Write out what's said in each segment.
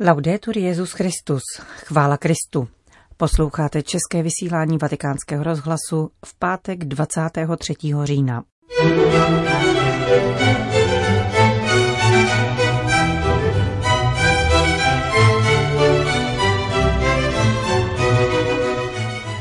Laudetur Jezus Christus, chvála Kristu. Posloucháte české vysílání Vatikánského rozhlasu v pátek 23. října.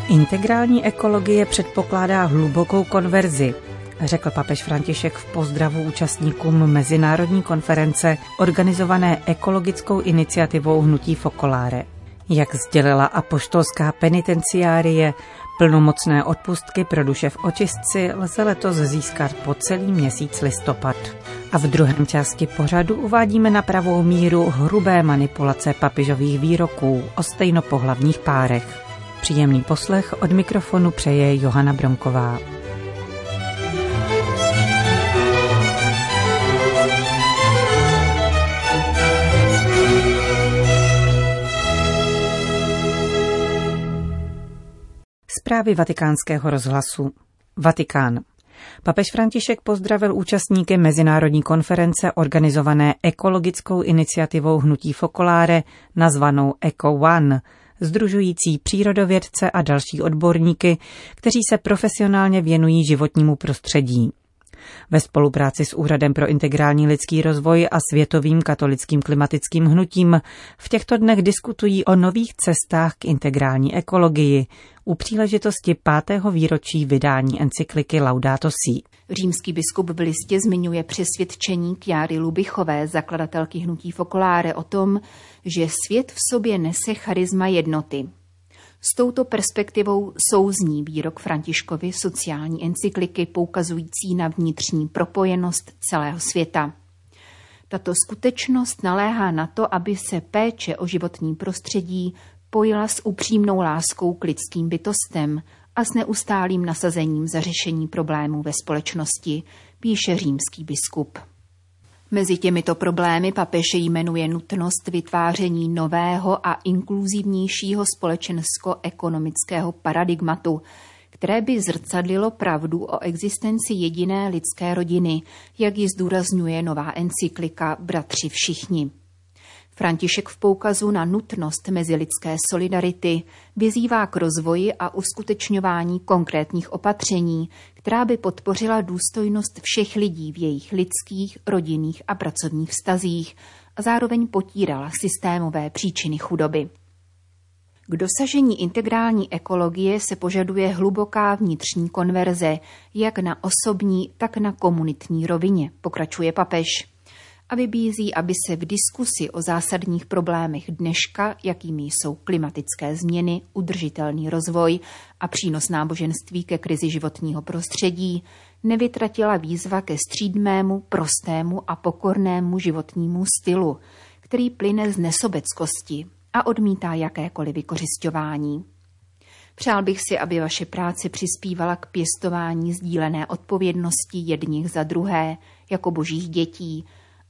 Integrální ekologie předpokládá hlubokou konverzi, řekl papež František v pozdravu účastníkům mezinárodní konference organizované ekologickou iniciativou Hnutí Fokoláre. Jak sdělila apoštolská penitenciárie, plnomocné odpustky pro duše v očistci lze letos získat po celý měsíc listopad. A v druhém části pořadu uvádíme na pravou míru hrubé manipulace papižových výroků o stejnopohlavních párech. Příjemný poslech od mikrofonu přeje Johana Bromková. Zprávy vatikánského rozhlasu. Vatikán. Papež František pozdravil účastníky mezinárodní konference organizované ekologickou iniciativou Hnutí Fokoláre nazvanou Eco One, združující přírodovědce a další odborníky, kteří se profesionálně věnují životnímu prostředí. Ve spolupráci s Úřadem pro integrální lidský rozvoj a Světovým katolickým klimatickým hnutím v těchto dnech diskutují o nových cestách k integrální ekologii u příležitosti pátého výročí vydání encykliky Laudato Si. Římský biskup v listě zmiňuje přesvědčení Kjáry Lubichové, zakladatelky hnutí Fokoláre, o tom, že svět v sobě nese charisma jednoty. S touto perspektivou souzní výrok Františkovi sociální encykliky poukazující na vnitřní propojenost celého světa. Tato skutečnost naléhá na to, aby se péče o životní prostředí pojila s upřímnou láskou k lidským bytostem a s neustálým nasazením za řešení problémů ve společnosti, píše římský biskup. Mezi těmito problémy papež jmenuje nutnost vytváření nového a inkluzivnějšího společensko-ekonomického paradigmatu, které by zrcadlilo pravdu o existenci jediné lidské rodiny, jak ji zdůrazňuje nová encyklika Bratři všichni. František v poukazu na nutnost mezilidské solidarity vyzývá k rozvoji a uskutečňování konkrétních opatření, která by podpořila důstojnost všech lidí v jejich lidských, rodinných a pracovních vztazích a zároveň potírala systémové příčiny chudoby. K dosažení integrální ekologie se požaduje hluboká vnitřní konverze, jak na osobní, tak na komunitní rovině, pokračuje papež a vybízí, aby se v diskusi o zásadních problémech dneška, jakými jsou klimatické změny, udržitelný rozvoj a přínos náboženství ke krizi životního prostředí, nevytratila výzva ke střídmému, prostému a pokornému životnímu stylu, který plyne z nesobeckosti a odmítá jakékoliv vykořišťování. Přál bych si, aby vaše práce přispívala k pěstování sdílené odpovědnosti jedních za druhé, jako božích dětí,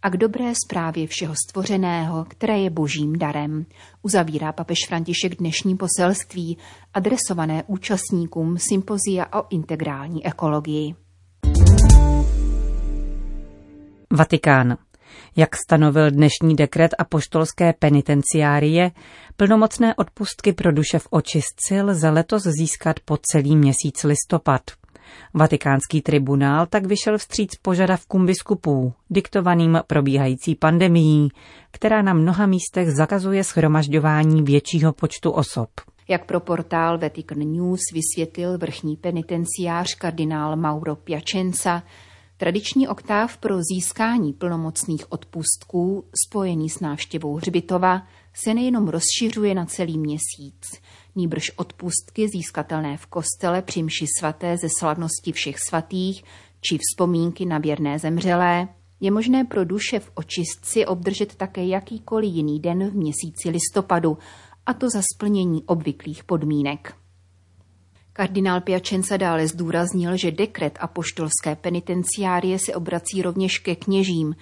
a k dobré zprávě všeho stvořeného, které je božím darem. Uzavírá papež František dnešní poselství, adresované účastníkům sympozia o integrální ekologii. Vatikán. Jak stanovil dnešní dekret apoštolské penitenciárie, plnomocné odpustky pro duše v očistci lze letos získat po celý měsíc listopad – Vatikánský tribunál tak vyšel vstříc požadavkům biskupů, diktovaným probíhající pandemií, která na mnoha místech zakazuje schromažďování většího počtu osob. Jak pro portál Vatican News vysvětlil vrchní penitenciář kardinál Mauro Piacenza, tradiční oktáv pro získání plnomocných odpustků spojený s návštěvou hřbitova se nejenom rozšiřuje na celý měsíc, nýbrž odpustky získatelné v kostele při mši svaté ze slavnosti všech svatých či vzpomínky na věrné zemřelé, je možné pro duše v očistci obdržet také jakýkoliv jiný den v měsíci listopadu, a to za splnění obvyklých podmínek. Kardinál Piačenca dále zdůraznil, že dekret apoštolské penitenciárie se obrací rovněž ke kněžím,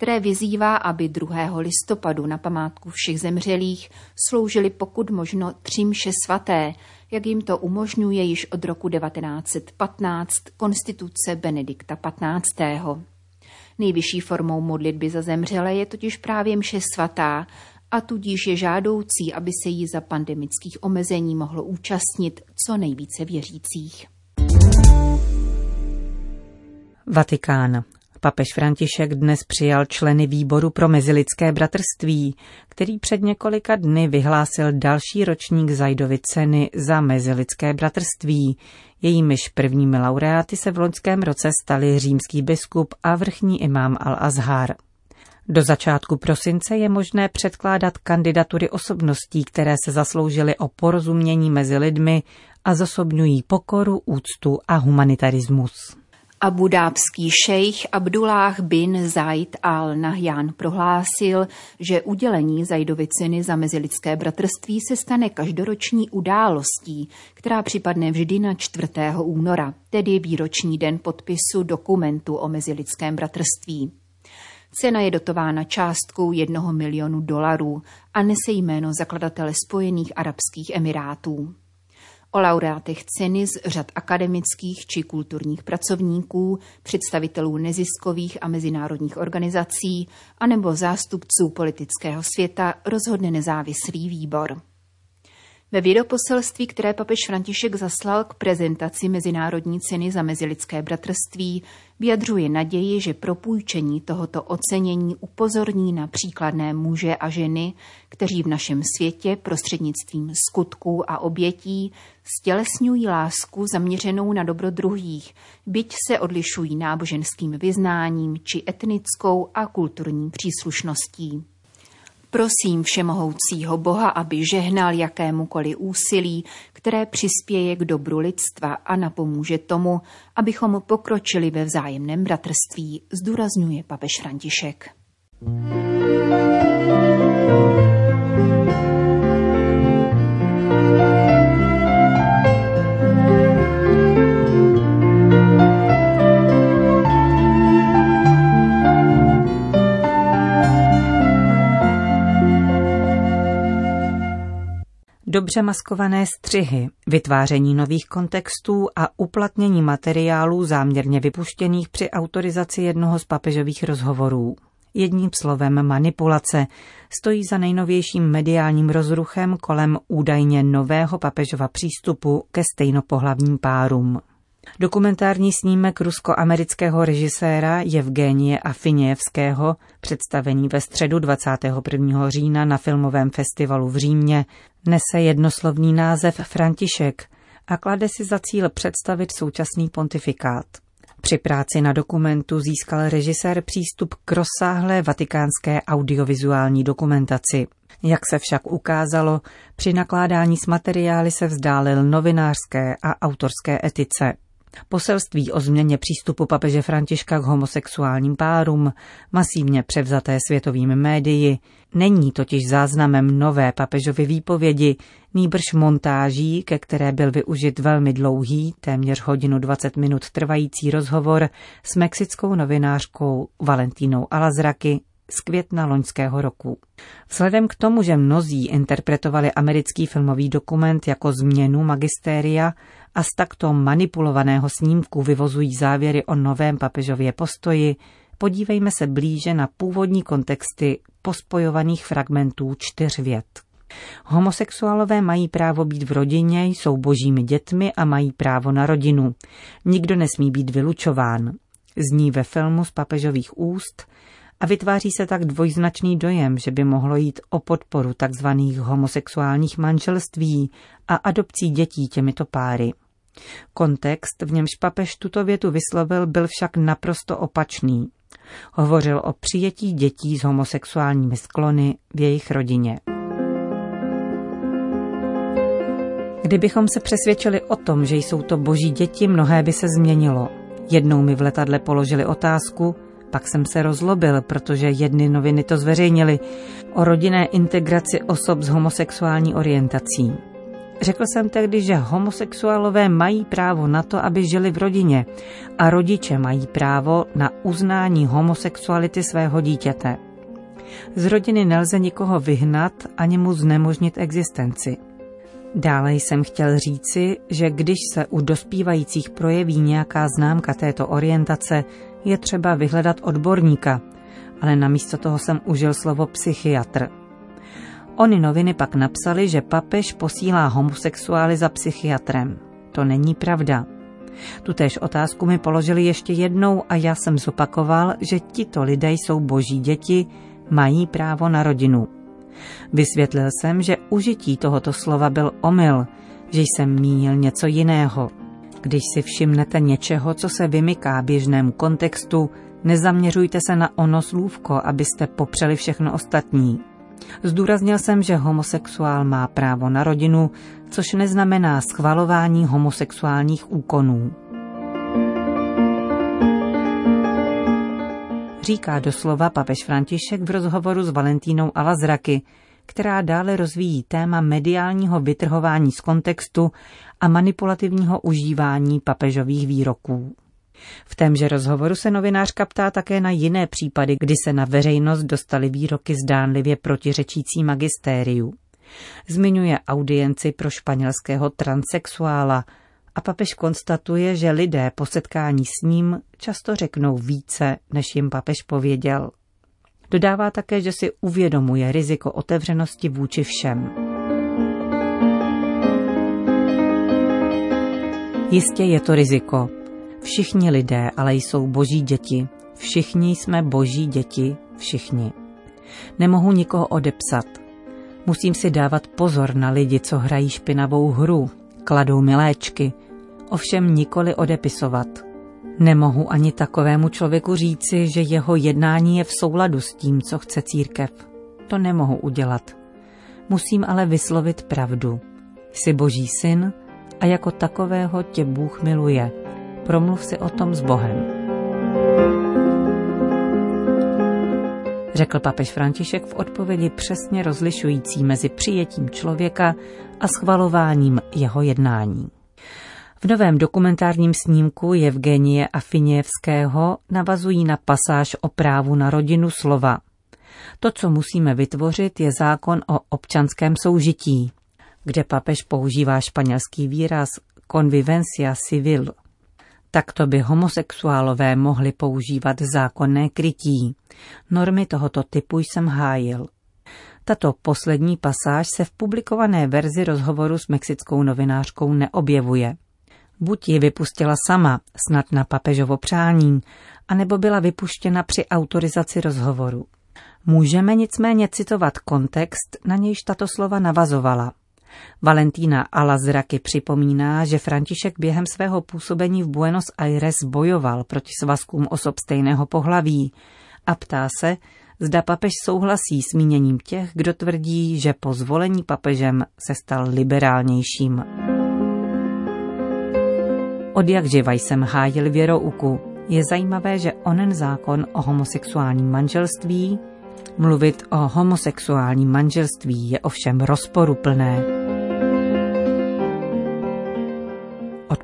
které vyzývá, aby 2. listopadu na památku všech zemřelých sloužili pokud možno tři mše svaté, jak jim to umožňuje již od roku 1915 konstituce Benedikta XV. Nejvyšší formou modlitby za zemřelé je totiž právě mše svatá a tudíž je žádoucí, aby se jí za pandemických omezení mohlo účastnit co nejvíce věřících. Vatikán. Papež František dnes přijal členy výboru pro mezilidské bratrství, který před několika dny vyhlásil další ročník Zajdovy ceny za mezilidské bratrství. Jejímiž prvními laureáty se v loňském roce stali římský biskup a vrchní imám Al-Azhar. Do začátku prosince je možné předkládat kandidatury osobností, které se zasloužily o porozumění mezi lidmi a zosobňují pokoru, úctu a humanitarismus. Abudábský šejch Abdullah bin Zaid al Nahyan prohlásil, že udělení Zajdovy ceny za mezilidské bratrství se stane každoroční událostí, která připadne vždy na 4. února, tedy výroční den podpisu dokumentu o mezilidském bratrství. Cena je dotována částkou jednoho milionu dolarů a nese jméno zakladatele Spojených Arabských Emirátů. O laureátech ceny z řad akademických či kulturních pracovníků, představitelů neziskových a mezinárodních organizací anebo zástupců politického světa rozhodne nezávislý výbor. Ve vědoposelství, které papež František zaslal k prezentaci Mezinárodní ceny za mezilidské bratrství, vyjadřuje naději, že propůjčení tohoto ocenění upozorní na příkladné muže a ženy, kteří v našem světě prostřednictvím skutků a obětí stělesňují lásku zaměřenou na dobro druhých, byť se odlišují náboženským vyznáním či etnickou a kulturní příslušností. Prosím všemohoucího Boha, aby žehnal jakémukoliv úsilí, které přispěje k dobru lidstva a napomůže tomu, abychom pokročili ve vzájemném bratrství, zdůrazňuje papež František. Dobře maskované střihy, vytváření nových kontextů a uplatnění materiálů záměrně vypuštěných při autorizaci jednoho z papežových rozhovorů. Jedním slovem manipulace stojí za nejnovějším mediálním rozruchem kolem údajně nového papežova přístupu ke stejnopohlavním párům. Dokumentární snímek rusko-amerického režiséra Evgenie Afiněvského, představený ve středu 21. října na filmovém festivalu v Římě, nese jednoslovný název František a klade si za cíl představit současný pontifikát. Při práci na dokumentu získal režisér přístup k rozsáhlé vatikánské audiovizuální dokumentaci. Jak se však ukázalo, při nakládání s materiály se vzdálil novinářské a autorské etice. Poselství o změně přístupu papeže Františka k homosexuálním párům, masivně převzaté světovými médii, není totiž záznamem nové papežovy výpovědi, nýbrž montáží, ke které byl využit velmi dlouhý, téměř hodinu 20 minut trvající rozhovor s mexickou novinářkou Valentínou Alazraky z května loňského roku. Vzhledem k tomu, že mnozí interpretovali americký filmový dokument jako změnu magistéria a z takto manipulovaného snímku vyvozují závěry o novém papežově postoji, podívejme se blíže na původní kontexty pospojovaných fragmentů čtyř vět. Homosexuálové mají právo být v rodině, jsou božími dětmi a mají právo na rodinu. Nikdo nesmí být vylučován. Zní ve filmu z papežových úst a vytváří se tak dvojznačný dojem, že by mohlo jít o podporu tzv. homosexuálních manželství a adopcí dětí těmito páry. Kontext, v němž papež tuto větu vyslovil, byl však naprosto opačný. Hovořil o přijetí dětí s homosexuálními sklony v jejich rodině. Kdybychom se přesvědčili o tom, že jsou to boží děti, mnohé by se změnilo. Jednou mi v letadle položili otázku, pak jsem se rozlobil, protože jedny noviny to zveřejnily, o rodinné integraci osob s homosexuální orientací. Řekl jsem tehdy, že homosexuálové mají právo na to, aby žili v rodině a rodiče mají právo na uznání homosexuality svého dítěte. Z rodiny nelze nikoho vyhnat ani mu znemožnit existenci. Dále jsem chtěl říci, že když se u dospívajících projeví nějaká známka této orientace, je třeba vyhledat odborníka, ale namísto toho jsem užil slovo psychiatr. Ony noviny pak napsali, že papež posílá homosexuály za psychiatrem. To není pravda. Tutéž otázku mi položili ještě jednou a já jsem zopakoval, že tito lidé jsou boží děti, mají právo na rodinu. Vysvětlil jsem, že užití tohoto slova byl omyl, že jsem mínil něco jiného. Když si všimnete něčeho, co se vymyká běžnému kontextu, nezaměřujte se na ono slůvko, abyste popřeli všechno ostatní. Zdůraznil jsem, že homosexuál má právo na rodinu, což neznamená schvalování homosexuálních úkonů. Říká doslova papež František v rozhovoru s Valentínou Alazraky, která dále rozvíjí téma mediálního vytrhování z kontextu a manipulativního užívání papežových výroků. V témže rozhovoru se novinářka ptá také na jiné případy, kdy se na veřejnost dostaly výroky zdánlivě protiřečící magistériu. Zmiňuje audienci pro španělského transexuála a papež konstatuje, že lidé po setkání s ním často řeknou více, než jim papež pověděl. Dodává také, že si uvědomuje riziko otevřenosti vůči všem. Jistě je to riziko. Všichni lidé ale jsou boží děti. Všichni jsme boží děti, všichni. Nemohu nikoho odepsat. Musím si dávat pozor na lidi, co hrají špinavou hru, kladou miléčky, ovšem nikoli odepisovat. Nemohu ani takovému člověku říci, že jeho jednání je v souladu s tím, co chce církev. To nemohu udělat. Musím ale vyslovit pravdu. Jsi boží syn a jako takového tě Bůh miluje. Promluv si o tom s Bohem. Řekl papež František v odpovědi přesně rozlišující mezi přijetím člověka a schvalováním jeho jednání. V novém dokumentárním snímku Evgenie Afiněvského navazují na pasáž o právu na rodinu slova. To, co musíme vytvořit, je zákon o občanském soužití, kde papež používá španělský výraz convivencia civil. Takto by homosexuálové mohli používat zákonné krytí. Normy tohoto typu jsem hájil. Tato poslední pasáž se v publikované verzi rozhovoru s mexickou novinářkou neobjevuje. Buď ji vypustila sama, snad na papežovo přání, anebo byla vypuštěna při autorizaci rozhovoru. Můžeme nicméně citovat kontext, na nějž tato slova navazovala. Valentína Alazraky připomíná, že František během svého působení v Buenos Aires bojoval proti svazkům osob stejného pohlaví a ptá se, zda papež souhlasí s míněním těch, kdo tvrdí, že po zvolení papežem se stal liberálnějším. Od jak živa jsem hájil věrouku. Je zajímavé, že onen zákon o homosexuálním manželství, mluvit o homosexuálním manželství je ovšem rozporuplné.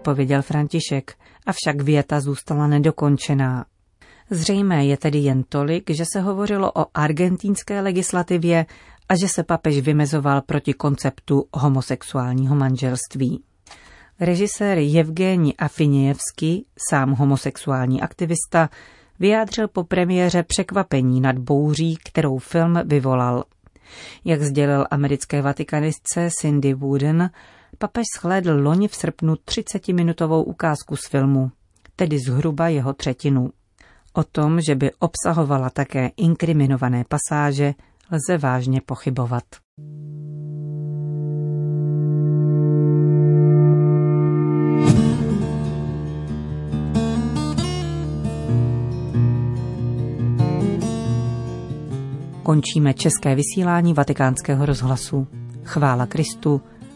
Odpověděl František, avšak věta zůstala nedokončená. Zřejmé je tedy jen tolik, že se hovořilo o argentínské legislativě a že se papež vymezoval proti konceptu homosexuálního manželství. Režisér Evgeni Afinějevský, sám homosexuální aktivista, vyjádřil po premiéře překvapení nad bouří, kterou film vyvolal. Jak sdělil americké vatikanistce Cindy Wooden, papež shlédl loni v srpnu 30-minutovou ukázku z filmu, tedy zhruba jeho třetinu. O tom, že by obsahovala také inkriminované pasáže, lze vážně pochybovat. Končíme české vysílání vatikánského rozhlasu. Chvála Kristu,